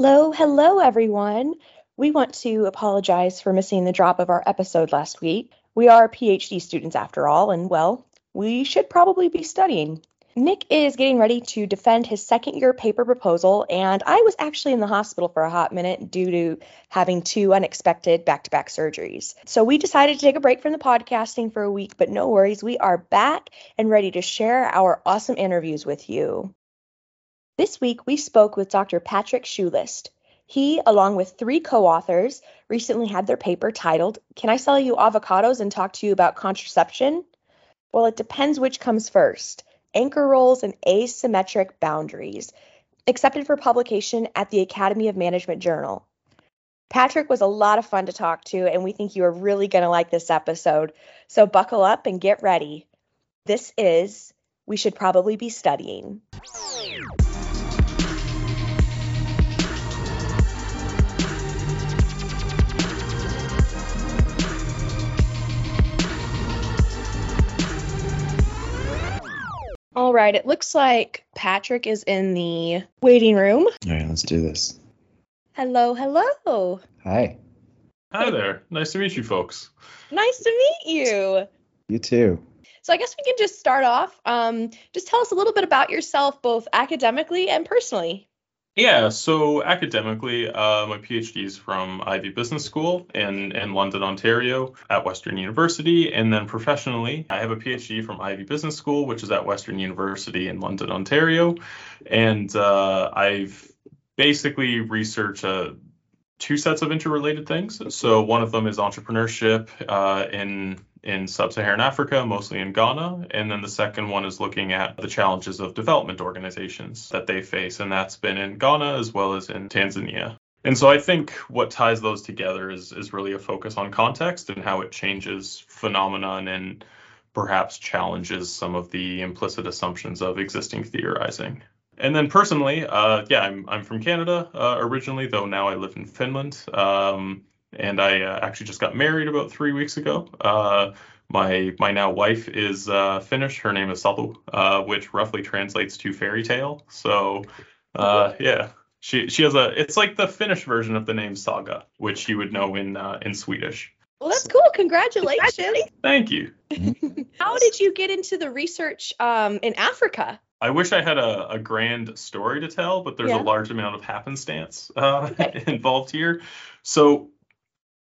Hello, hello, everyone. We want to apologize for missing the drop of our episode last week. We are PhD students after all, and well, we should probably be studying. Nick is getting ready to defend his second year paper proposal, and I was actually in the hospital for a hot minute due to having two unexpected back to back surgeries. So we decided to take a break from the podcasting for a week, but no worries, we are back and ready to share our awesome interviews with you. This week, we spoke with Dr. Patrick Shulist. He, along with three co authors, recently had their paper titled, Can I Sell You Avocados and Talk to You About Contraception? Well, it depends which comes first anchor roles and asymmetric boundaries, accepted for publication at the Academy of Management Journal. Patrick was a lot of fun to talk to, and we think you are really going to like this episode. So buckle up and get ready. This is We Should Probably Be Studying. All right, it looks like Patrick is in the waiting room. All right, let's do this. Hello, hello. Hi. Hi there. Nice to meet you folks. Nice to meet you. You too. So I guess we can just start off. Um, just tell us a little bit about yourself, both academically and personally. Yeah, so academically, uh, my PhD is from Ivey Business School in, in London, Ontario at Western University. And then professionally, I have a PhD from Ivey Business School, which is at Western University in London, Ontario. And uh, I've basically researched uh, two sets of interrelated things. So one of them is entrepreneurship uh, in in sub-Saharan Africa, mostly in Ghana, and then the second one is looking at the challenges of development organizations that they face, and that's been in Ghana as well as in Tanzania. And so I think what ties those together is is really a focus on context and how it changes phenomenon and perhaps challenges some of the implicit assumptions of existing theorizing. And then personally, uh, yeah, I'm I'm from Canada uh, originally, though now I live in Finland. Um, and I uh, actually just got married about three weeks ago. Uh, my my now wife is uh, Finnish. Her name is Satu, uh, which roughly translates to fairy tale. So uh, yeah, she she has a it's like the Finnish version of the name Saga, which you would know in uh, in Swedish. Well, that's cool. Congratulations. Congratulations. Thank you. How did you get into the research um, in Africa? I wish I had a, a grand story to tell, but there's yeah. a large amount of happenstance uh, okay. involved here. So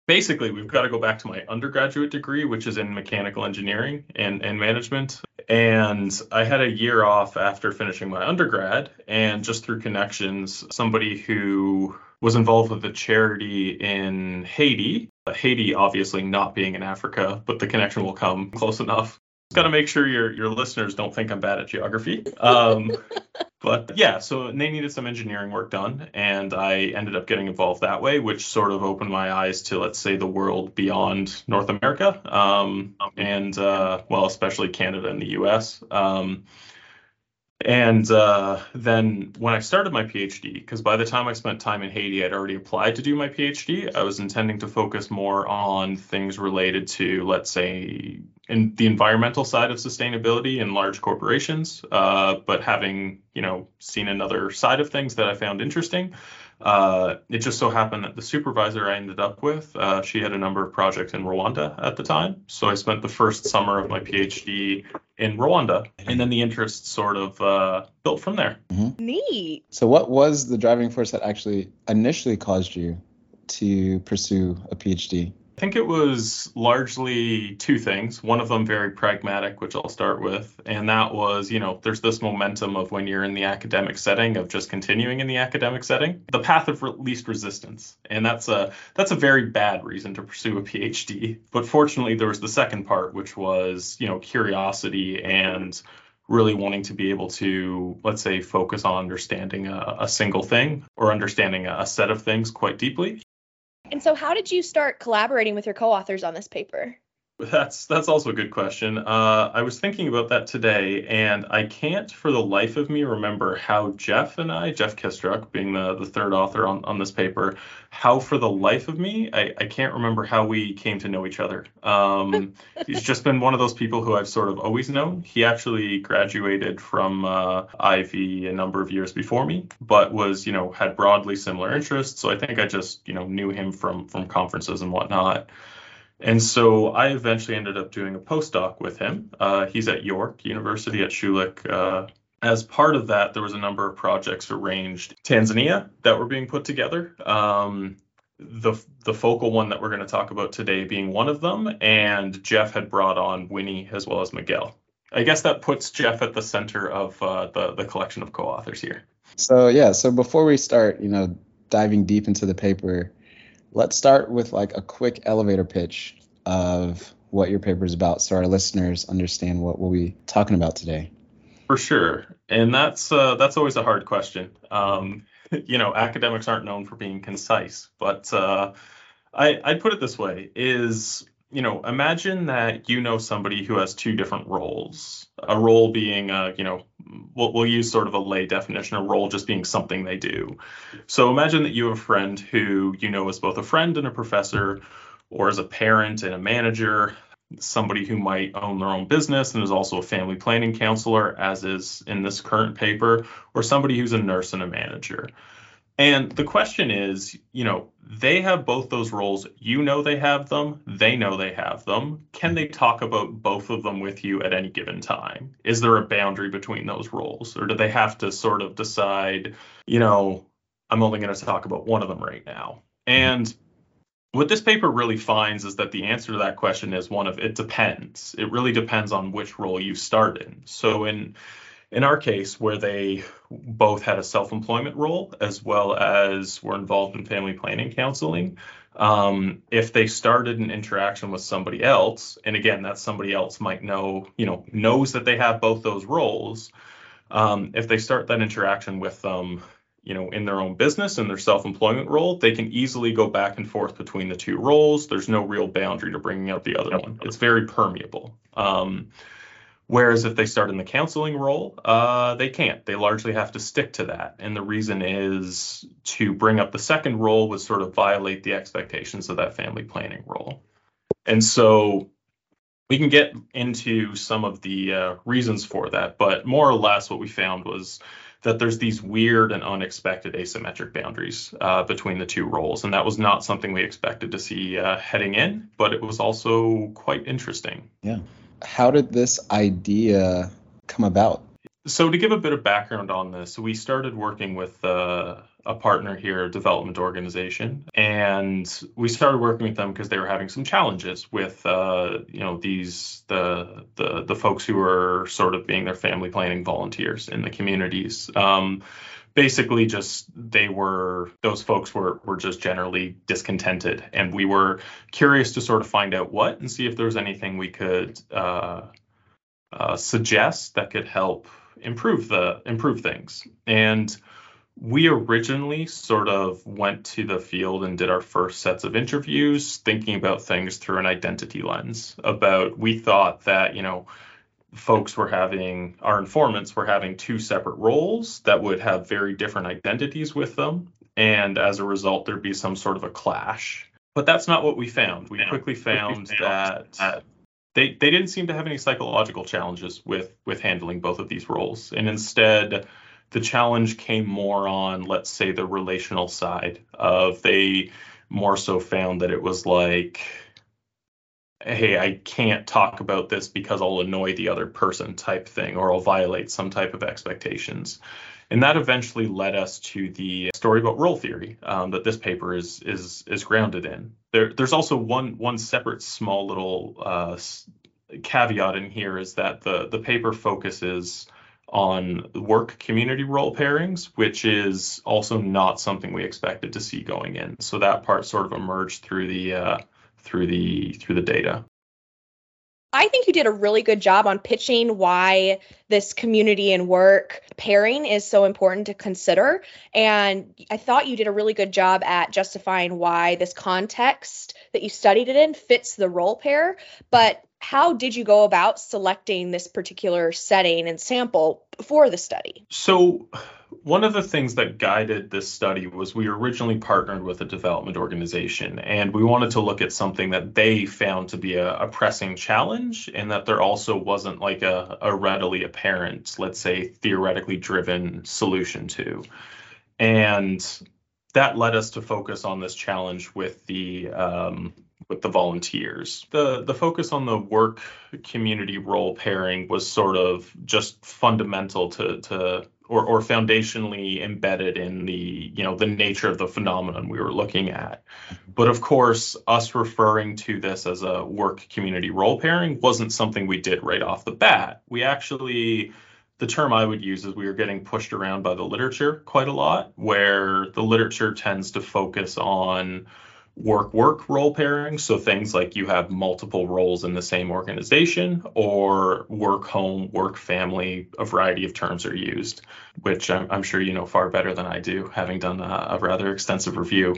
basically we've got to go back to my undergraduate degree which is in mechanical engineering and, and management. And i had a year off after finishing my undergrad and just through connections somebody who was involved with a charity in haiti haiti obviously not being in africa but the connection will come close enough got to make sure your your listeners don't think i'm bad at geography um, but yeah, so they needed some engineering work done, and I ended up getting involved that way, which sort of opened my eyes to, let's say, the world beyond North America, um, and uh, well, especially Canada and the U.S. Um, and uh, then when I started my PhD, because by the time I spent time in Haiti, I'd already applied to do my PhD. I was intending to focus more on things related to, let's say, in the environmental side of sustainability in large corporations. Uh, but having, you know, seen another side of things that I found interesting, uh, it just so happened that the supervisor I ended up with, uh, she had a number of projects in Rwanda at the time. So I spent the first summer of my PhD in Rwanda, and then the interest sort of uh, built from there. Mm-hmm. Neat. So, what was the driving force that actually initially caused you to pursue a PhD? I think it was largely two things. One of them very pragmatic, which I'll start with, and that was, you know, there's this momentum of when you're in the academic setting of just continuing in the academic setting, the path of least resistance, and that's a that's a very bad reason to pursue a PhD. But fortunately, there was the second part, which was, you know, curiosity and really wanting to be able to, let's say, focus on understanding a, a single thing or understanding a, a set of things quite deeply. And so, how did you start collaborating with your co authors on this paper? That's that's also a good question. Uh, I was thinking about that today, and I can't for the life of me remember how Jeff and I, Jeff Kistruck, being the, the third author on, on this paper, how for the life of me, I, I can't remember how we came to know each other. Um, he's just been one of those people who I've sort of always known. He actually graduated from uh, Ivey a number of years before me, but was, you know, had broadly similar interests. So I think I just, you know, knew him from from conferences and whatnot. And so I eventually ended up doing a postdoc with him. Uh, he's at York University at Schulich. Uh, as part of that, there was a number of projects arranged Tanzania that were being put together. Um, the the focal one that we're going to talk about today being one of them, and Jeff had brought on Winnie as well as Miguel. I guess that puts Jeff at the center of uh, the the collection of co-authors here. So yeah, so before we start, you know, diving deep into the paper, let's start with like a quick elevator pitch of what your paper is about so our listeners understand what we'll be talking about today. For sure. And that's uh, that's always a hard question. Um, you know, academics aren't known for being concise, but uh, I, I'd put it this way is you know, imagine that you know somebody who has two different roles. A role being, uh, you know, we'll, we'll use sort of a lay definition, a role just being something they do. So imagine that you have a friend who you know is both a friend and a professor, or as a parent and a manager, somebody who might own their own business and is also a family planning counselor, as is in this current paper, or somebody who's a nurse and a manager. And the question is, you know, they have both those roles. You know they have them. They know they have them. Can they talk about both of them with you at any given time? Is there a boundary between those roles? Or do they have to sort of decide, you know, I'm only going to talk about one of them right now? And what this paper really finds is that the answer to that question is one of it depends. It really depends on which role you start in. So in in our case, where they both had a self-employment role as well as were involved in family planning counseling, um, if they started an interaction with somebody else, and again, that somebody else might know, you know, knows that they have both those roles. Um, if they start that interaction with them, you know, in their own business and their self-employment role, they can easily go back and forth between the two roles. There's no real boundary to bringing out the other one. It's very permeable. Um, Whereas if they start in the counseling role, uh, they can't. They largely have to stick to that. And the reason is to bring up the second role would sort of violate the expectations of that family planning role. And so we can get into some of the uh, reasons for that, but more or less what we found was that there's these weird and unexpected asymmetric boundaries uh, between the two roles. And that was not something we expected to see uh, heading in, but it was also quite interesting. Yeah how did this idea come about? So, to give a bit of background on this, we started working with uh, a partner here, a development organization, and we started working with them because they were having some challenges with, uh, you know, these the the the folks who were sort of being their family planning volunteers in the communities. Um, basically just they were those folks were were just generally discontented. And we were curious to sort of find out what and see if there was anything we could uh, uh, suggest that could help improve the improve things. And we originally sort of went to the field and did our first sets of interviews thinking about things through an identity lens about we thought that you know folks were having, our informants were having two separate roles that would have very different identities with them. And as a result, there'd be some sort of a clash. But that's not what we found. We quickly found that they, they didn't seem to have any psychological challenges with, with handling both of these roles. And instead, the challenge came more on, let's say, the relational side of they more so found that it was like, hey, I can't talk about this because I'll annoy the other person type thing, or I'll violate some type of expectations. And that eventually led us to the story about role theory um, that this paper is is is grounded in. There, there's also one one separate small little uh, caveat in here is that the the paper focuses on work community role pairings, which is also not something we expected to see going in. So that part sort of emerged through the uh, through the through the data. I think you did a really good job on pitching why this community and work pairing is so important to consider. And I thought you did a really good job at justifying why this context that you studied it in fits the role pair. But how did you go about selecting this particular setting and sample for the study? So, one of the things that guided this study was we originally partnered with a development organization and we wanted to look at something that they found to be a, a pressing challenge and that there also wasn't like a, a readily apparent, let's say, theoretically driven solution to. And that led us to focus on this challenge with the um, with the volunteers. The the focus on the work community role pairing was sort of just fundamental to to or, or foundationally embedded in the you know the nature of the phenomenon we were looking at. But of course, us referring to this as a work community role pairing wasn't something we did right off the bat. We actually the term I would use is we were getting pushed around by the literature quite a lot, where the literature tends to focus on work work role pairing. So things like you have multiple roles in the same organization, or work home, work family, a variety of terms are used, which I'm, I'm sure you know far better than I do, having done a, a rather extensive review.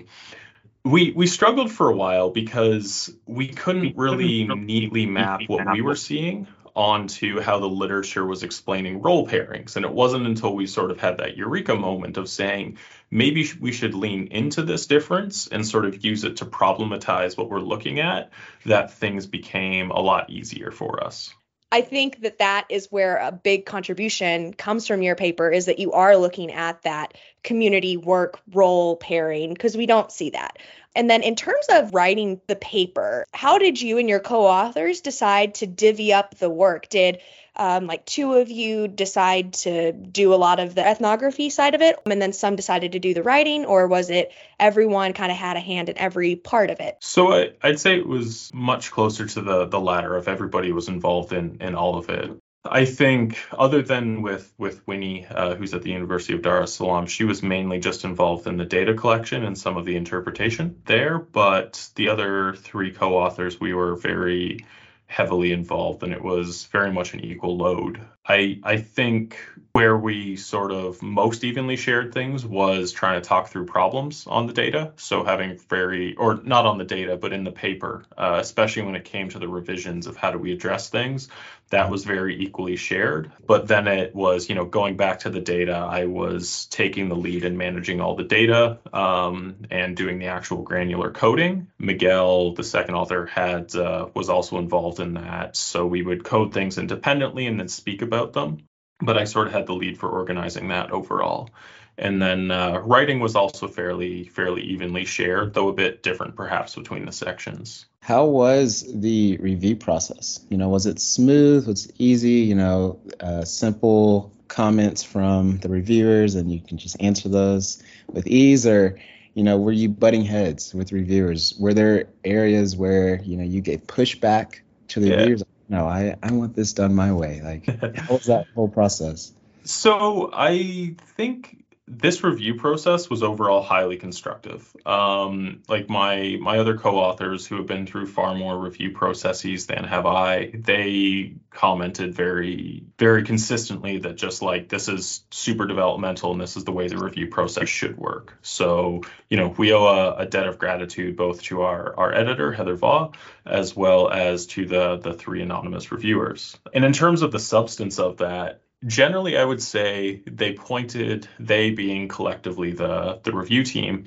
We, we struggled for a while because we couldn't really neatly map what we were seeing onto how the literature was explaining role pairings. And it wasn't until we sort of had that eureka moment of saying, maybe we should lean into this difference and sort of use it to problematize what we're looking at, that things became a lot easier for us. I think that that is where a big contribution comes from your paper is that you are looking at that community work role pairing because we don't see that. And then in terms of writing the paper, how did you and your co-authors decide to divvy up the work? Did um, like two of you decide to do a lot of the ethnography side of it, and then some decided to do the writing, or was it everyone kind of had a hand in every part of it? So I, would say it was much closer to the the latter. If everybody was involved in in all of it, I think, other than with with Winnie, uh, who's at the University of Dar es Salaam, she was mainly just involved in the data collection and some of the interpretation there. But the other three co-authors, we were very heavily involved, and it was very much an equal load. I I think where we sort of most evenly shared things was trying to talk through problems on the data. So having very or not on the data, but in the paper, uh, especially when it came to the revisions of how do we address things, that was very equally shared. But then it was, you know, going back to the data, I was taking the lead in managing all the data um, and doing the actual granular coding. Miguel, the second author, had uh, was also involved in that. So we would code things independently and then speak about them. But I sort of had the lead for organizing that overall. And then uh, writing was also fairly fairly evenly shared, though a bit different perhaps between the sections. How was the review process? You know, was it smooth? Was it easy? You know, uh, simple comments from the reviewers, and you can just answer those with ease, or you know, were you butting heads with reviewers? Were there areas where you know you gave pushback to the yeah. reviewers? No, I I want this done my way. Like, how was that whole process? So I think this review process was overall highly constructive. Um, like my my other co-authors who have been through far more review processes than have I, they commented very very consistently that just like this is super developmental and this is the way the review process should work. So you know we owe a, a debt of gratitude both to our our editor Heather Vough as well as to the the three anonymous reviewers. And in terms of the substance of that, generally i would say they pointed they being collectively the the review team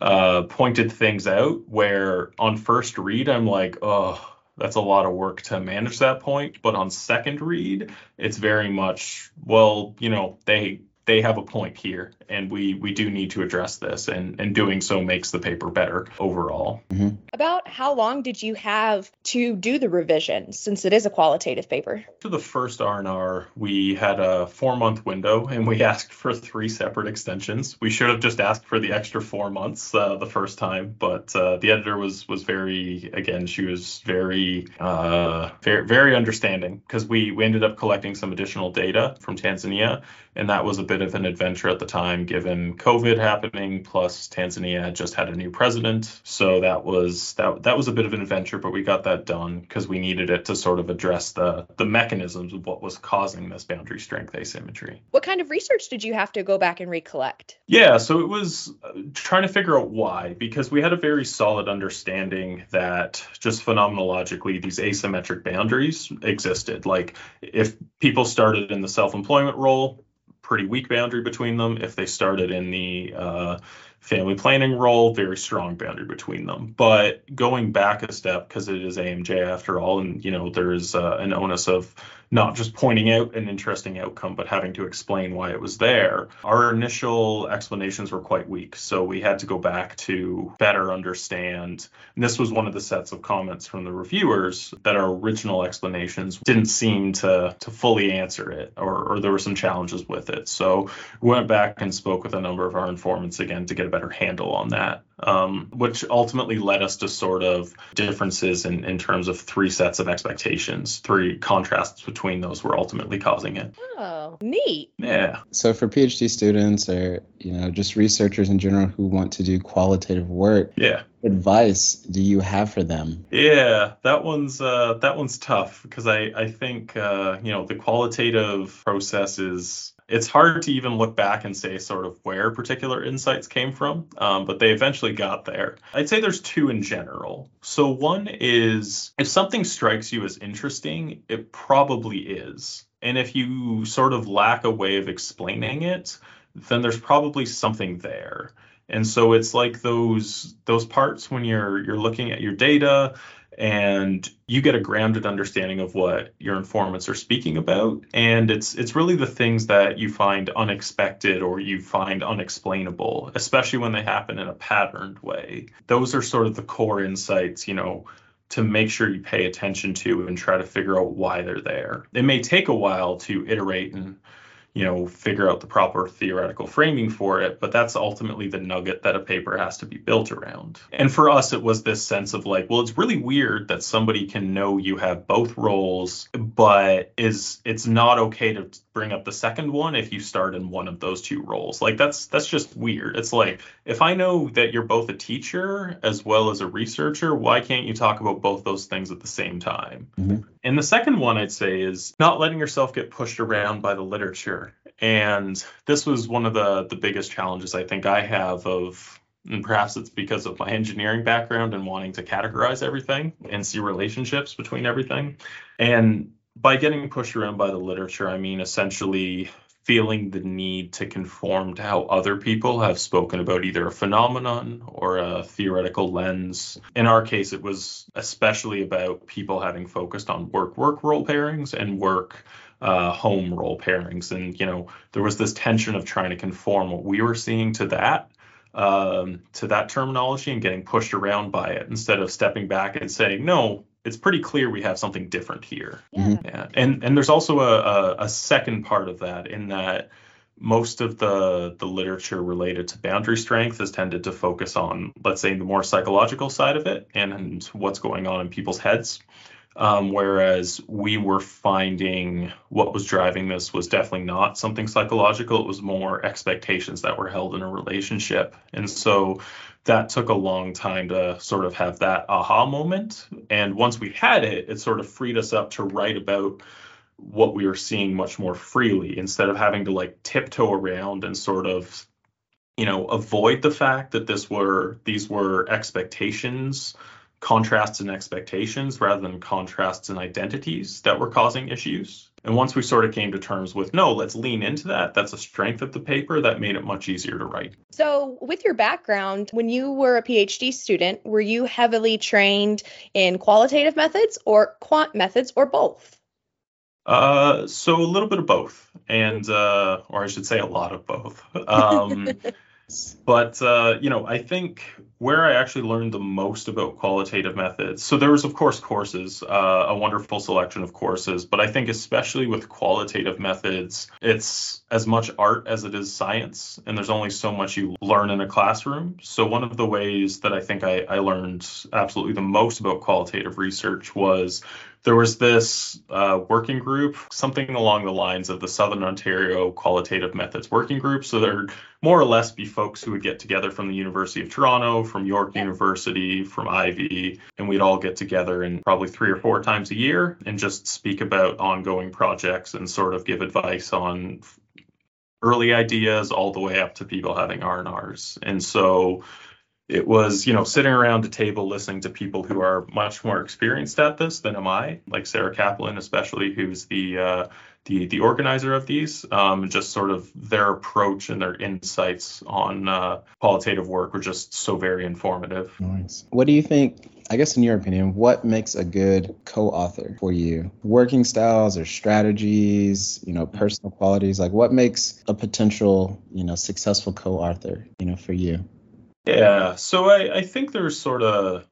uh, pointed things out where on first read i'm like oh that's a lot of work to manage that point. But on second read it's very much well you know they they have a point here and we we do need to address this and and doing so makes the paper better overall. Mm-hmm. about how long did you have to do the revision since it is a qualitative paper? To the first r&r we had a four month window and we asked for three separate extensions. We should have just asked for the extra four months uh, the first time but uh, the editor was was very again she was very uh, very very understanding because we we ended up collecting some additional data from tanzania and that was a bit of an adventure at the time, given COVID happening, plus Tanzania had just had a new president. So that was that that was a bit of an adventure, but we got that done because we needed it to sort of address the the mechanisms of what was causing this boundary strength asymmetry. What kind of research did you have to go back and recollect? Yeah, so it was uh, trying to figure out why, because we had a very solid understanding that just phenomenologically these asymmetric boundaries existed. Like if people started in the self-employment role, pretty weak boundary between them. If they started in the uh, family planning role, very strong boundary between them. But going back a step, because it is AMJ after all, and you know there's uh, an onus of not just pointing out an interesting outcome, but having to explain why it was there. Our initial explanations were quite weak, so we had to go back to better understand. And this was one of the sets of comments from the reviewers that our original explanations didn't seem to to fully answer it, or, or there were some challenges with it. So we went back and spoke with a number of our informants again to get better handle on that um, which ultimately led us to sort of differences in, in terms of three sets of expectations, three contrasts between those were ultimately causing it. Oh, neat. Yeah. So for PhD students or, you know, just researchers in general who want to do qualitative work, yeah. advice do you have for them? Yeah, that one's uh, that one's tough because I I think uh, you know the qualitative process is it's hard to even look back and say sort of where particular insights came from, um, but they eventually got there. I'd say there's two in general. So one is if something strikes you as interesting, it probably is. And if you sort of lack a way of explaining it, then there's probably something there. And so it's like those those parts when you're you're looking at your data and you get a grounded understanding of what your informants are speaking about. And it's it's really the things that you find unexpected or you find unexplainable especially when they happen in a patterned way. Those are sort of the core insights you know to make sure you pay attention to and try to figure out why they're there. It may take a while to iterate and you know, figure out the proper theoretical framing for it, but that's ultimately the nugget that a paper has to be built around. And for us, it was this sense of like, well, it's really weird that somebody can know you have both roles, but is it's not okay to bring up the second one if you start in one of those two roles. Like that's that's just weird. It's like if I know that you're both a teacher as well as a researcher, why can't you talk about both those things at the same time? Mm-hmm. And the second one I'd say is not letting yourself get pushed around by the literature. And this was one of the the biggest challenges I think I have of and perhaps it's because of my engineering background and wanting to categorize everything and see relationships between everything. And by getting pushed around by the literature, I mean essentially feeling the need to conform to how other people have spoken about either a phenomenon or a theoretical lens. In our case, it was especially about people having focused on work work role pairings and work uh, home role pairings. And, you know, there was this tension of trying to conform what we were seeing to that. Um, to that terminology and getting pushed around by it instead of stepping back and saying, no, it's pretty clear we have something different here. Yeah. yeah. And and there's also a, a, a second part of that in that most of the the literature related to boundary strength has tended to focus on, let's say, the more psychological side of it and, and what's going on in people's heads. Um, whereas we were finding what was driving this was definitely not something psychological. It was more expectations that were held in a relationship. And so that took a long time to sort of have that aha moment. And once we had it, it sort of freed us up to write about what we were seeing much more freely instead of having to like tiptoe around and sort of you know avoid the fact that this were these were expectations contrasts and expectations rather than contrasts and identities that were causing issues and once we sort of came to terms with, no, let's lean into that, that's a strength of the paper, that made it much easier to write. So, with your background, when you were a PhD student, were you heavily trained in qualitative methods or quant methods or both? Uh, so a little bit of both, and uh, or I should say a lot of both. Um, but uh, you know, I think where I actually learned the most about qualitative methods. So there was, of course, courses, uh, a wonderful selection of courses, but I think especially with qualitative methods, it's as much art as it is science, and there's only so much you learn in a classroom. So one of the ways that I think I, I learned absolutely the most about qualitative research was there was this uh, working group, something along the lines of the Southern Ontario Qualitative Methods Working Group. So there'd more or less be folks who would get together from the University of Toronto, from York University, from Ivey, and we'd all get together and probably three or four times a year and just speak about ongoing projects and sort of give advice on early ideas all the way up to people having R&Rs. And so it was, you know, sitting around a table listening to people who are much more experienced at this than am I, like Sarah Kaplan, especially, who's the uh, the the organizer of these. Um, just sort of their approach and their insights on uh, qualitative work were just so very informative. Nice. What do you think? I guess in your opinion, what makes a good co-author for you? Working styles or strategies, you know, personal qualities. Like, what makes a potential, you know, successful co-author, you know, for you? Yeah, so I, I think there's sort of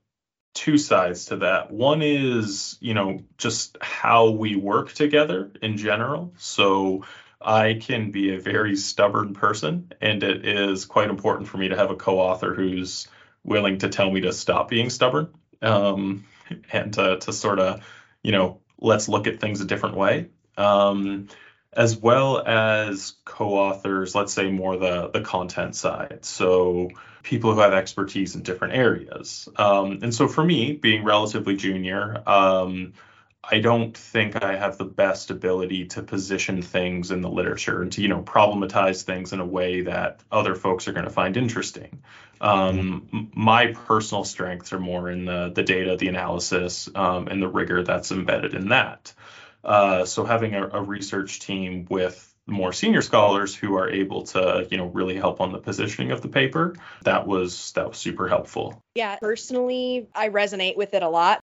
two sides to that. One is, you know, just how we work together in general. So I can be a very stubborn person, and it is quite important for me to have a co author who's willing to tell me to stop being stubborn um, and to, to sort of, you know, let's look at things a different way. Um, as well as co-authors, let's say more the the content side. So people who have expertise in different areas. Um, and so for me, being relatively junior, um, I don't think I have the best ability to position things in the literature and to, you know, problematize things in a way that other folks are going to find interesting. Um, mm-hmm. My personal strengths are more in the, the data, the analysis, um, and the rigor that's embedded in that. Uh, so having a, a, research team with more senior scholars who are able to, you know, really help on the positioning of the paper, that was that was super helpful. Yeah, personally, I resonate with it a lot.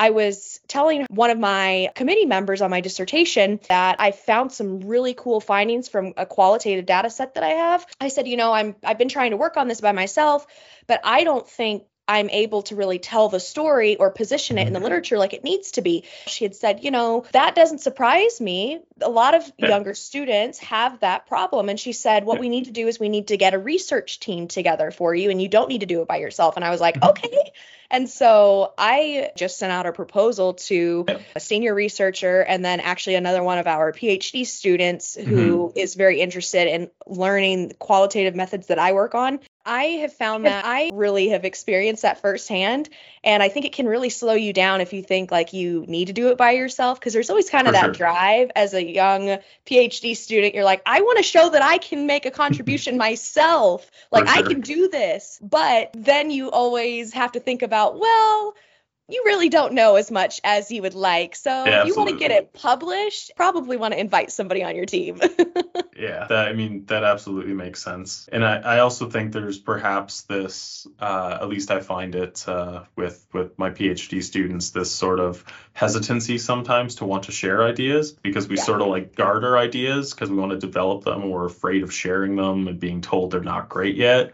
I was telling one of my committee members on my dissertation that I found some really cool findings from a qualitative data set that I have. I said, you know, I'm I've been trying to work on this by myself, but I don't think I'm able to really tell the story or position it in the mm-hmm. literature like it needs to be. She had said, you know, that doesn't surprise me. A lot of younger students have that problem. And she said, what we need to do is we need to get a research team together for you, and you don't need to do it by yourself. And I was like, mm-hmm. okay. And so I just sent out a proposal to a senior researcher and then actually another one of our PhD students who mm-hmm. is very interested in learning qualitative methods that I work on. I have found that I really have experienced that firsthand. And I think it can really slow you down if you think like you need to do it by yourself. Cause there's always kind of that sure. drive as a young PhD student. You're like, I want to show that I can make a contribution myself. Like, sure. I can do this. But then you always have to think about, well, you really don't know as much as you would like. So yeah, you want to get it published, probably want to invite somebody on your team. yeah, that, I mean, that absolutely makes sense. And I, I also think there's perhaps this, uh, at least I find it uh, with, with my PhD students, this sort of hesitancy sometimes to want to share ideas because we yeah. sort of like guard our ideas because we want to develop them and we're afraid of sharing them and being told they're not great yet.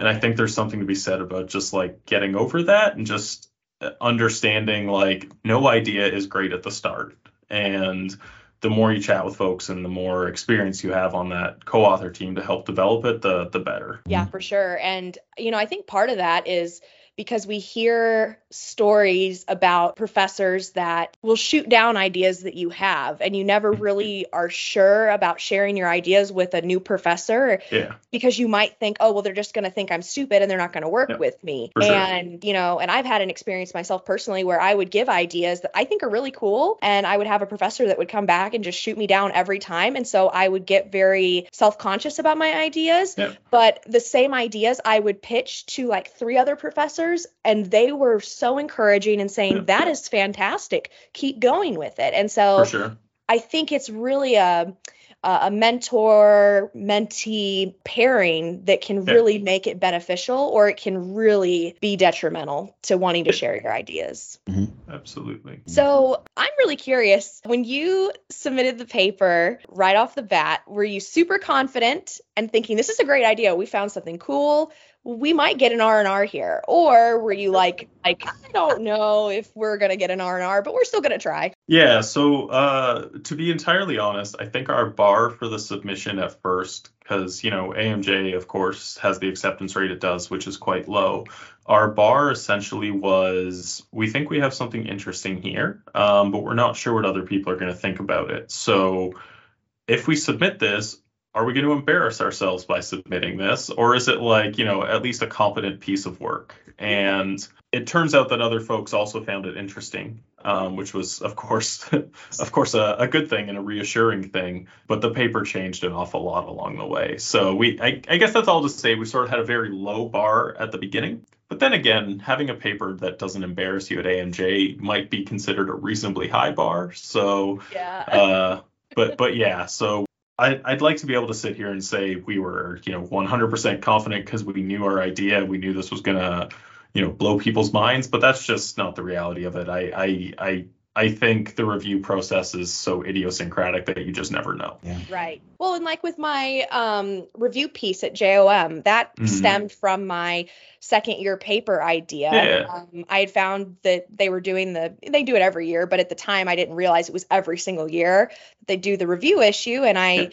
And I think there's something to be said about just like getting over that and just uh, understanding like no idea is great at the start. And the more you chat with folks and the more experience you have on that co-author team to help develop it the the better. Yeah for sure. And you know i think part of that is because we hear stories about professors that will shoot down ideas that you have and you never mm-hmm. really are sure about sharing your ideas with a new professor yeah. because you might think oh well they're just going to think i'm stupid and they're not going to work with me sure. and you know and i've had an experience myself personally where i would give ideas that i think are really cool and i would have a professor that would come back and just shoot me down every time and so i would get very self-conscious about my ideas but the same ideas i would pitch to like three other professors and they were so encouraging and saying that is fantastic keep going with it and so sure. i think it's really a a mentor mentee pairing that can yeah. really make it beneficial or it can really be detrimental to wanting to share your ideas. Mm-hmm. Absolutely. So I'm really curious when you submitted the paper right off the bat, were you super confident and thinking, this is a great idea? We found something cool we might get an R&R here? Or were you like, like I don't know if we're going to get an R&R, but we're still going to try? Yeah, so uh, to be entirely honest, I think our bar for the submission at first, because, you know, AMJ, of course, has the acceptance rate it does, which is quite low. Our bar essentially was we think we have something interesting here, um, but we're not sure what other people are going to think about it. So if we submit this, are we going to embarrass ourselves by submitting this or is it like you know at least a competent piece of work and it turns out that other folks also found it interesting um, which was of course of course a, a, good thing and a reassuring thing but the paper changed an awful lot along the way so we I, I guess that's all to say we sort of had a very low bar at the beginning but then again, having a paper that doesn't embarrass you at AMJ might be considered a reasonably high bar. So, yeah. uh, but but yeah, so I, I'd like to be able to sit here and say we were, you know, 100% confident because we knew our idea, we knew this was gonna, you know, blow people's minds. But that's just not the reality of it. I I I I think the review process is so idiosyncratic that you just never know. Yeah. Right. Well, and like with my um, review piece at JOM, that mm-hmm. stemmed from my second year paper idea. Yeah. Um, I had found that they were doing the, they do it every year, but at the time I didn't realize it was every single year that they do the review issue. And I, yeah.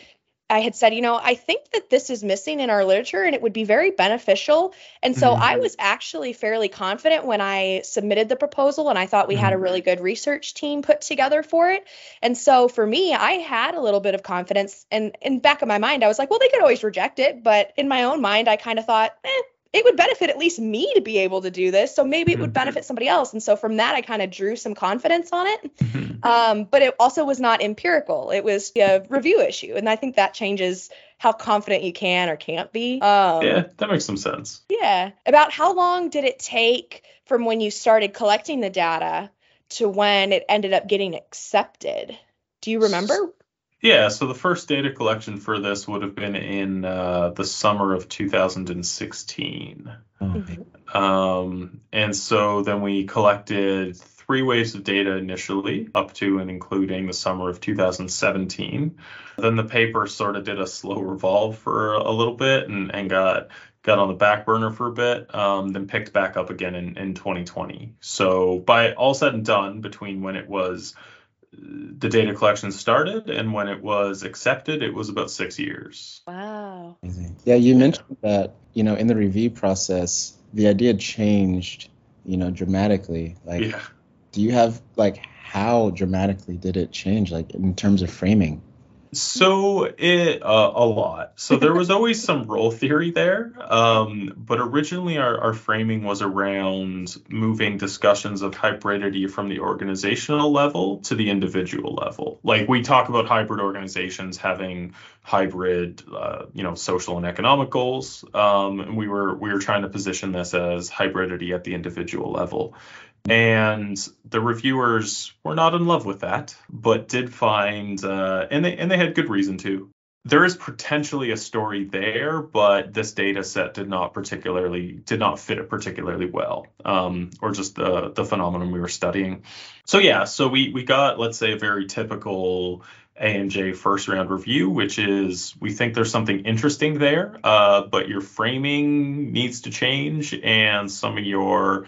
I had said, you know, I think that this is missing in our literature and it would be very beneficial. And so mm-hmm. I was actually fairly confident when I submitted the proposal and I thought we mm-hmm. had a mm-hmm. really good research team put together for it. And so for me, I had a little bit of confidence and in back of my mind, I was like, well, they could always reject it. But in my own mind, I kind of thought, eh, it would benefit at least me to be able to do this. So maybe it would mm-hmm. benefit somebody else. And so from that, I kind of drew some confidence on it. Mm-hmm. Um, but it also was not empirical. It was a review issue. And I think that changes how confident you can or can't be. Um, yeah, that makes some sense. Yeah. About how long did it take from when you started collecting the data to when it ended up getting accepted? Do you remember? Yeah, so the first data collection for this would have been in uh, the summer of 2016. Mm-hmm. Um, and so then we collected three waves of data initially, up to and including the summer of 2017. Then the paper sort of did a slow revolve for a little bit and, and got got on the back burner for a bit, um, then picked back up again in, in 2020. So by all said and done, between when it was the data collection started and when it was accepted it was about six years. Wow. Yeah you mentioned that you know in the review process the idea changed you know dramatically. Like yeah. do you have like how dramatically did it change like in terms of framing so it uh, a lot. So there was always some role theory there, um, but originally our, our framing was around moving discussions of hybridity from the organizational level to the individual level. Like we talk about hybrid organizations having hybrid, uh, you know, social and economic goals. Um, and we were we were trying to position this as hybridity at the individual level. And the reviewers were not in love with that, but did find, uh, and they and they had good reason to. There is potentially a story there, but this data set did not particularly did not fit it particularly well, um, or just the the phenomenon we were studying. So yeah, so we we got let's say a very typical AMJ first round review, which is we think there's something interesting there, uh, but your framing needs to change and some of your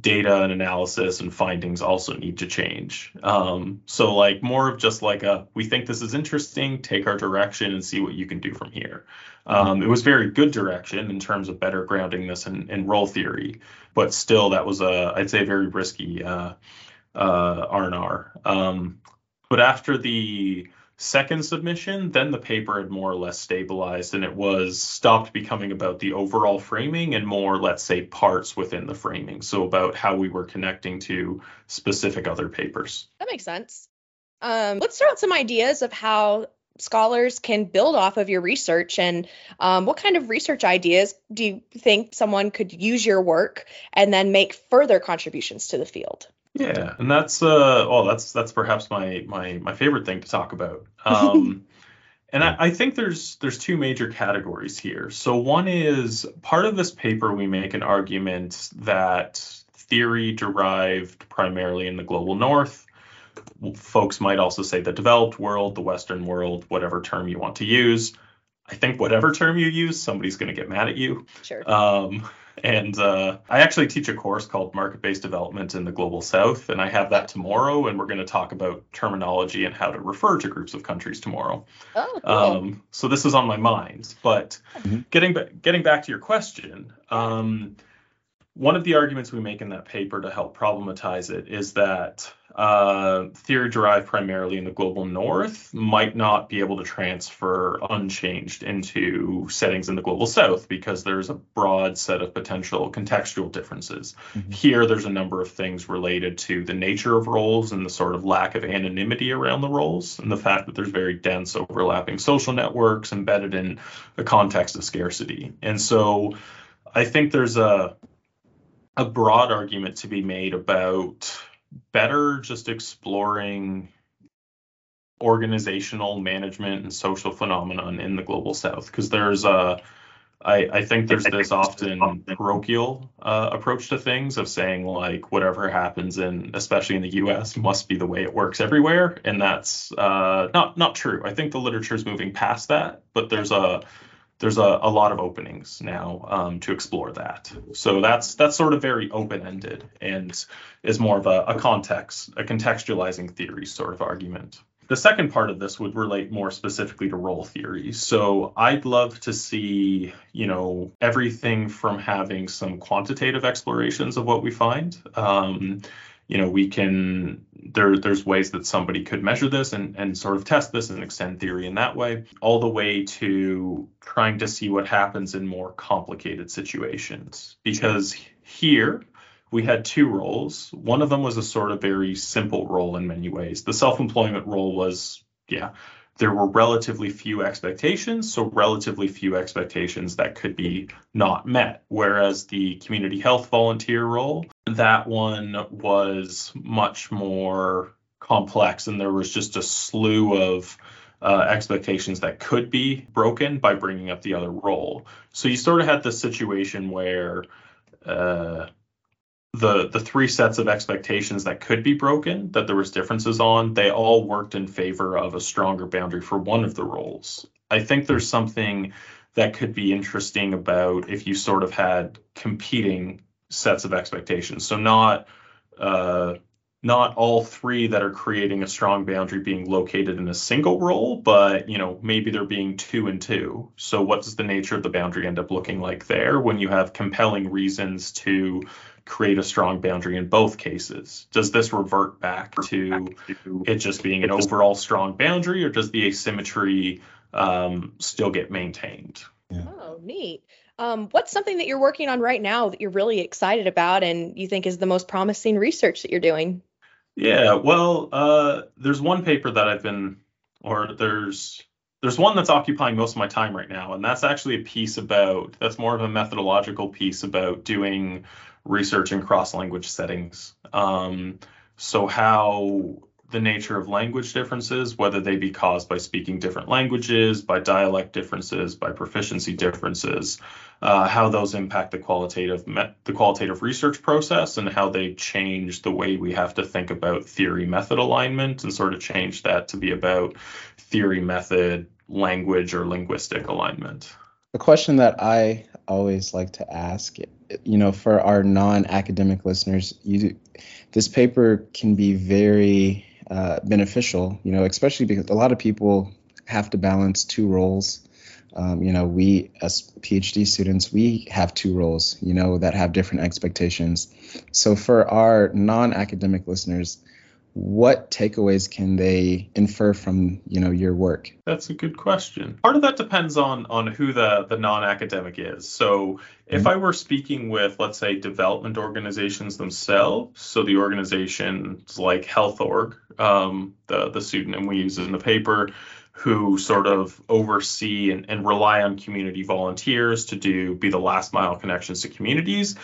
data and analysis and findings also need to change. Um, so like more of just like a we think this is interesting, take our direction and see what you can do from here. Um, it was very good direction in terms of better grounding this in, in role theory, but still that was a I'd say very risky uh, uh, R&R. Um, but after the second submission, then the paper had more or less stabilized and it was stopped becoming about the overall framing and more, let's say, parts within the framing. So about how we were connecting to specific other papers. That makes sense. Um, let's throw out some ideas of how scholars can build off of your research and um, what kind of research ideas do you think someone could use your work and then make further contributions to the field yeah, and that's uh oh that's that's perhaps my my my favorite thing to talk about. Um and I, I think there's there's two major categories here. So one is part of this paper we make an argument that theory derived primarily in the global north. Folks might also say the developed world, the Western world, whatever term you want to use, I think whatever term you use, somebody's going to get mad at you. Sure. Um, and uh, I actually teach a course called Market Based Development in the Global South, and I have that tomorrow, and we're going to talk about terminology and how to refer to groups of countries tomorrow. Oh, cool. Um, so this is on my mind. But Mm-hmm. getting ba- getting back to your question, um, one of the arguments we make in that paper to help problematize it is that uh, theory derived primarily in the global north might not be able to transfer unchanged into settings in the global south because there's a broad set of potential contextual differences. Mhm. Here, there's a number of things related to the nature of roles and the sort of lack of anonymity around the roles, and the fact that there's very dense overlapping social networks embedded in a context of scarcity. And so I think there's a a broad argument to be made about better just exploring organizational management and social phenomenon in the global south because there's a I, I think there's this often parochial uh, approach to things of saying like whatever happens in especially in the U.S. must be the way it works everywhere, and that's uh, not not true. I think the literature is moving past that, but there's a there's a, a lot of openings now um, to explore that. So that's that's sort of very open ended and is more of a, a context, a contextualizing theory sort of argument. The second part of this would relate more specifically to role theory. So I'd love to see, you know, everything from having some quantitative explorations of what we find. Um, you know, we can there there's ways that somebody could measure this and, and sort of test this and extend theory in that way, all the way to trying to see what happens in more complicated situations. Because here we had two roles. One of them was a sort of very simple role in many ways. The self-employment role was, yeah, there were relatively few expectations, so relatively few expectations that could be not met. Whereas the community health volunteer role, that one was much more complex, and there was just a slew of uh, expectations that could be broken by bringing up the other role. So you sort of had this situation where uh, the the three sets of expectations that could be broken that there was differences on they all worked in favor of a stronger boundary for one of the roles i think there's something that could be interesting about if you sort of had competing sets of expectations so not uh, not all three that are creating a strong boundary being located in a single role, but you know maybe they're being two and two. So what does the nature of the boundary end up looking like there when you have compelling reasons to create a strong boundary in both cases? Does this revert back to it just being an overall strong boundary, or does the asymmetry um, still get maintained? Yeah. Oh, neat. Um, what's something that you're working on right now that you're really excited about and you think is the most promising research that you're doing? Yeah, well, uh, there's one paper that I've been, or there's there's one that's occupying most of my time right now, and that's actually a piece about that's more of a methodological piece about doing research in cross language settings. Um, so how the nature of language differences, whether they be caused by speaking different languages, by dialect differences, by proficiency differences, uh, how those impact the qualitative me- the qualitative research process, and how they change the way we have to think about theory method alignment, and sort of change that to be about theory method language or linguistic alignment. A question that I always like to ask, you know, for our non-academic listeners, you, this paper can be very uh, beneficial, you know, especially because a lot of people have to balance two roles. Um, you know, we as PhD students, we have two roles, you know, that have different expectations. So for our non-academic listeners, what takeaways can they infer from you know your work? That's a good question. Part of that depends on on who the the non-academic is. So if mm-hmm. i were speaking with let's say development organizations themselves so the organizations like health org um, the the pseudonym we use in the paper who sort of oversee and, and rely on community volunteers to do be the last mile connections to communities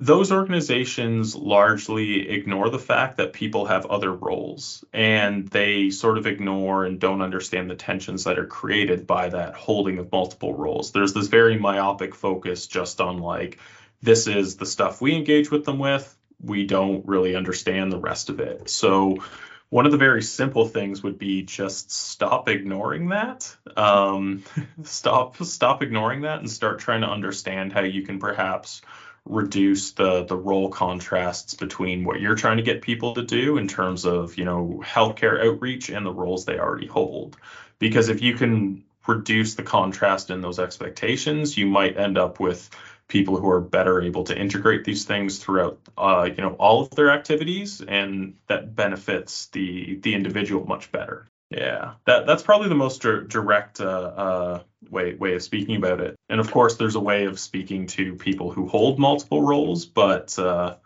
those organizations largely ignore the fact that people have other roles and they sort of ignore and don't understand the tensions that are created by that holding of multiple roles. There's this very myopic focus just on like, this is the stuff we engage with them with. We don't really understand the rest of it. So, one of the very simple things would be just stop ignoring that. Um, stop stop ignoring that and start trying to understand how you can perhaps reduce the the role contrasts between what you're trying to get people to do in terms of you know healthcare outreach and the roles they already hold. Because if you can reduce the contrast in those expectations you might end up with people who are better able to integrate these things throughout uh, you know all of their activities and that benefits the the individual much better yeah that that's probably the most direct uh, uh, way way of speaking about it and of course there's a way of speaking to people who hold multiple roles but uh,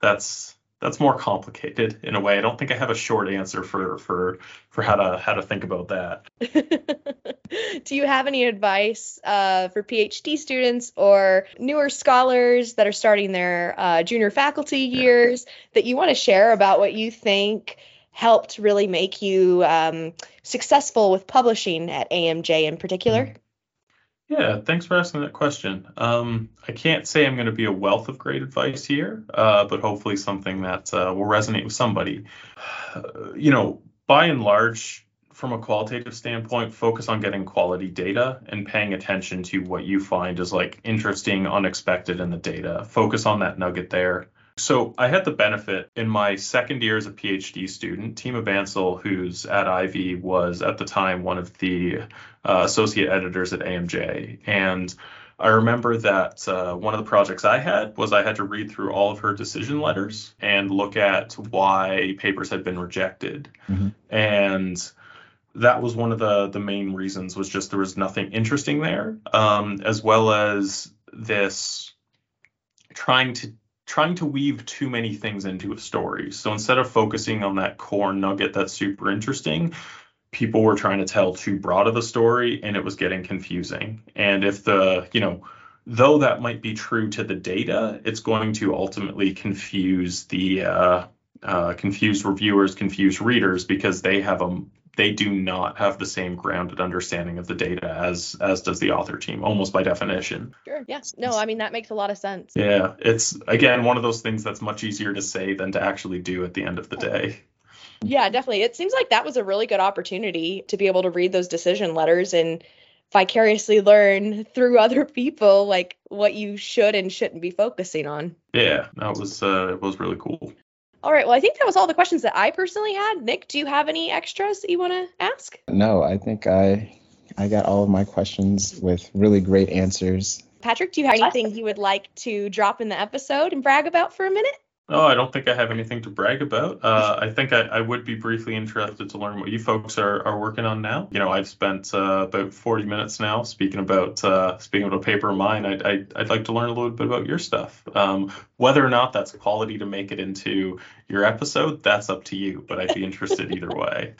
that's that's more complicated in a way. I don't think I have a short answer for for for how to how to think about that. Do you have any advice uh, for PhD students or newer scholars that are starting their uh, junior faculty years that you want to share about what you think helped really make you um, successful with publishing at AMJ in particular? Mm-hmm. Yeah, thanks for asking that question. Um, I can't say I'm going to be a wealth of great advice here, uh, but hopefully something that uh, will resonate with somebody. You know, by and large, from a qualitative standpoint, focus on getting quality data and paying attention to what you find is like interesting, unexpected in the data. Focus on that nugget there. So I had the benefit in my second year as a PhD student. Tima Bansal, who's at Ivey, was at the time one of the uh, associate editors at AMJ. And I remember that uh, one of the projects I had was I had to read through all of her decision letters and look at why papers had been rejected. Mm-hmm. And that was one of the the main reasons was just there was nothing interesting there, um, as well as this trying to trying to weave too many things into a story. So instead of focusing on that core nugget that's super interesting, people were trying to tell too broad of a story and it was getting confusing. And if the, you know, though that might be true to the data, it's going to ultimately confuse the uh, uh, confuse reviewers, confuse readers because they have a they do not have the same grounded understanding of the data as as does the author team almost by definition. Sure yeah no i mean that makes a lot of sense. Yeah it's again one of those things that's much easier to say than to actually do at the end of the day. Yeah definitely. It seems like that was a really good opportunity to be able to read those decision letters and vicariously learn through other people like what you should and shouldn't be focusing on. Yeah that was uh it was really cool all right. Well, I think that was all the questions that I personally had. Nick, do you have any extras that you want to ask? No, I think I I got all of my questions with really great answers. Patrick, do you have anything you would like to drop in the episode and brag about for a minute? Oh, I don't think I have anything to brag about. Uh, I think I, I, would be briefly interested to learn what you folks are, are working on now. You know, I've spent uh, about 40 minutes now speaking about uh, speaking about a paper of mine. I'd, I'd, I'd, like to learn a little bit about your stuff. Um, whether or not that's quality to make it into your episode, that's up to you. But I'd be interested either way.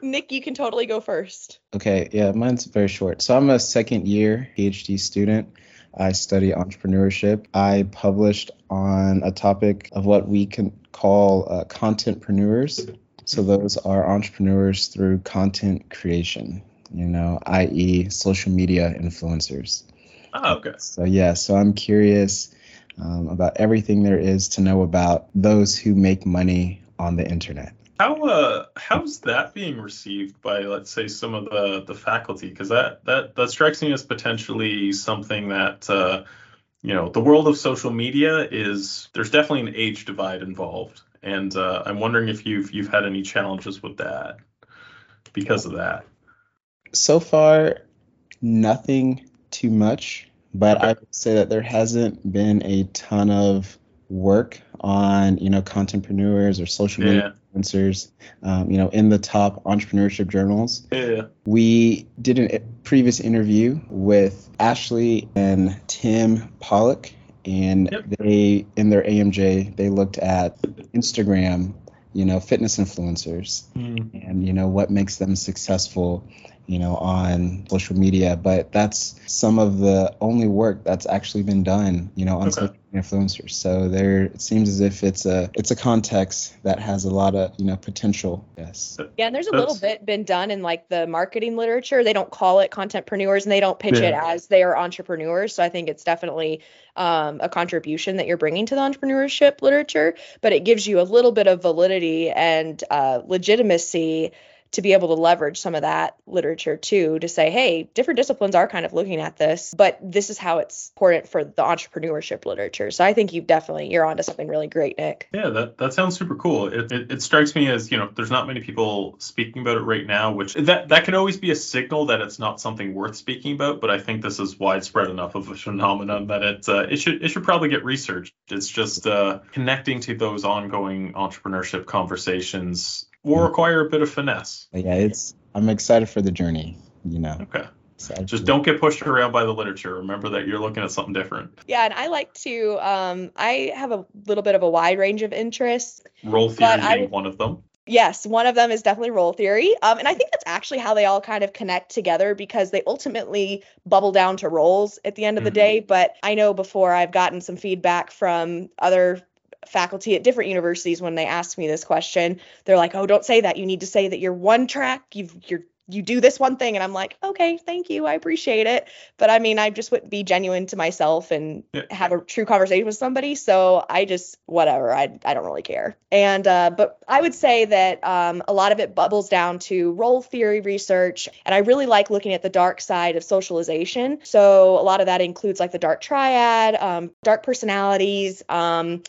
Nick, you can totally go first. Okay, yeah, mine's very short. So I'm a second year PhD student. I study entrepreneurship. I published on a topic of what we can call uh, contentpreneurs. So those are entrepreneurs through content creation, you know, i.e., social media influencers. Oh, okay. So yeah, so I'm curious um, about everything there is to know about those who make money on the internet. How uh how's that being received by let's say some of the the faculty? Because that that that strikes me as potentially something that uh, you know the world of social media is there's definitely an age divide involved, and uh, I'm wondering if you've you've had any challenges with that because of that. So far, nothing too much, but. I would say that there hasn't been a ton of work on you know contentpreneurs or social media. Influencers um, you know in the top entrepreneurship journals yeah we did a previous interview with ashley and tim pollock and yep. they in their amj they looked at instagram you know fitness influencers mm. and you know what makes them successful you know on social media but that's some of the only work that's actually been done you know on okay. social influencers. So there, it seems as if it's a it's a context that has a lot of you know potential. Yes. Yeah, and there's a little bit been done in like the marketing literature. They don't call it contentpreneurs, and they don't pitch yeah. it as they are entrepreneurs. So I think it's definitely um, a contribution that you're bringing to the entrepreneurship literature, but it gives you a little bit of validity and uh, legitimacy to be able to leverage some of that literature too to say, hey, different disciplines are kind of looking at this, but this is how it's important for the entrepreneurship literature. So I think you definitely you're onto something really great, Nick. Yeah, that, that sounds super cool. It, it, it strikes me as you know there's not many people speaking about it right now, which that that can always be a signal that it's not something worth speaking about. But I think this is widespread enough of a phenomenon that it uh, it should it should probably get researched. It's just uh, connecting to those ongoing entrepreneurship conversations will require a bit of finesse. Yeah, it's. I'm excited for the journey. You know. Okay. So just don't get pushed around by the literature. Remember that you're looking at something different. Yeah, and I like to. Um, I have a little bit of a wide range of interests. Role theory being one of them. Yes, one of them is definitely role theory. Um, and I think that's actually how they all kind of connect together because they ultimately bubble down to roles at the end of mm-hmm. the day. But I know before I've gotten some feedback from other faculty at different universities when they ask me this question they're like oh don't say that. You need to say that you're one track. You've you're you do this one thing. And i'm like okay thank you. I appreciate it. But i mean i just wouldn't be genuine to myself and yeah. have a true conversation with somebody. So i just whatever. I, I don't really care. And uh, but i would say that um, a lot of it bubbles down to role theory research. And i really like looking at the dark side of socialization. So a lot of that includes like the dark triad um, dark personalities um,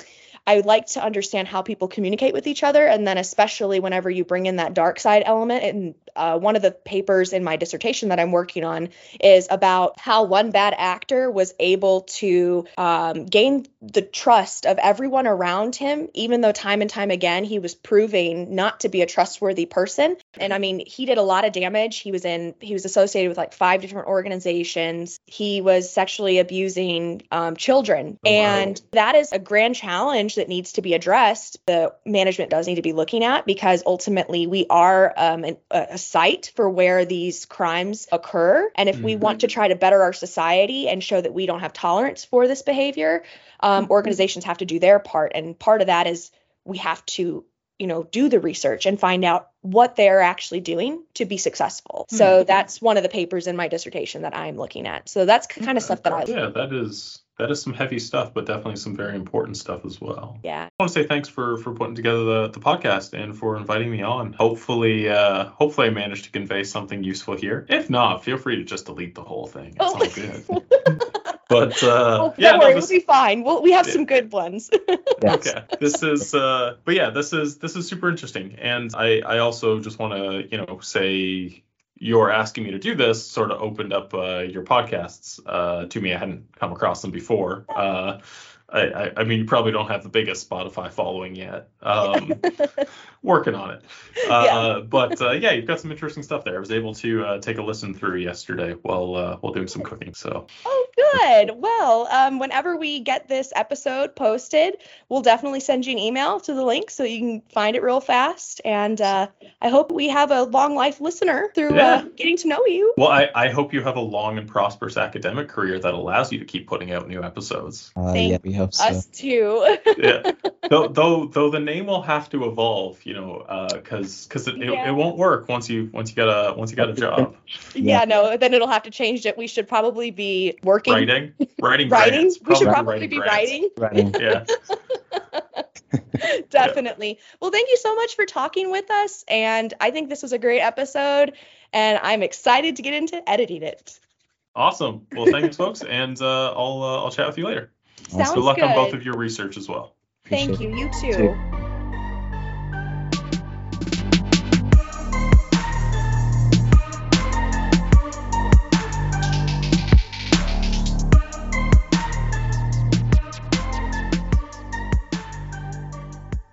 I would like to understand how people communicate with each other. And then, especially whenever you bring in that dark side element, and uh, one of the papers in my dissertation that I'm working on is about how one bad actor was able to um, gain the trust of everyone around him, even though time and time again he was proving not to be a trustworthy person. And I mean, he did a lot of damage. He was in, he was associated with like five different organizations. He was sexually abusing um, children. Oh, and wow. that is a grand challenge that needs to be addressed, the management does need to be looking at because ultimately we are um, an, a site for where these crimes occur. And if mm-hmm. we want to try to better our society and show that we don't have tolerance for this behavior, um, mm-hmm. organizations have to do their part. And part of that is we have to you know do the research and find out what they're actually doing to be successful so mm-hmm. that's one of the papers in my dissertation that i'm looking at so that's kind of stuff that i yeah that is that is some heavy stuff, but definitely some very important stuff as well. Yeah. I want to say thanks for for putting together the, the podcast and for inviting me on. Hopefully, uh, hopefully I managed to convey something useful here. If not, feel free to just delete the whole thing. It's oh. all good. but uh, well, yeah, don't worry, no, this, we'll be fine. We'll, we have yeah. some good ones. yes. Okay. This is, uh, but yeah, this is this is super interesting, and I I also just want to you know say your asking me to do this sort of opened up uh, your podcasts uh, to me. I hadn't come across them before. Uh, I, I, mean, you probably don't have the biggest Spotify following yet. Um, working on it. Uh, yeah. but uh, yeah, you've got some interesting stuff there. I was able to uh, take a listen through yesterday while uh, while doing some cooking. So. Oh, good. Well, um, whenever we get this episode posted, we'll definitely send you an email to the link so you can find it real fast. And uh, I hope we have a long life listener through uh, getting to know you. Well, I, I hope you have a long and prosperous academic career that allows you to keep putting out new episodes. yeah, we hope so. Us too. yeah. Though, though though the name will have to evolve you know, because uh, because it, yeah. it, it, won't work once you once you got a once you got a job. yeah. yeah, no, then it'll have to change it. We should probably be working. Writing, writing, writing. we probably should probably be writing. Writing. yeah. Definitely. Yeah. Well, thank you so much for talking with us, and I think this was a great episode, and I'm excited to get into editing it. Awesome. Well, thanks, folks, and uh, I'll uh, I'll chat with you later. Sounds good luck good. on both of your research as well. Appreciate thank you. You too. too.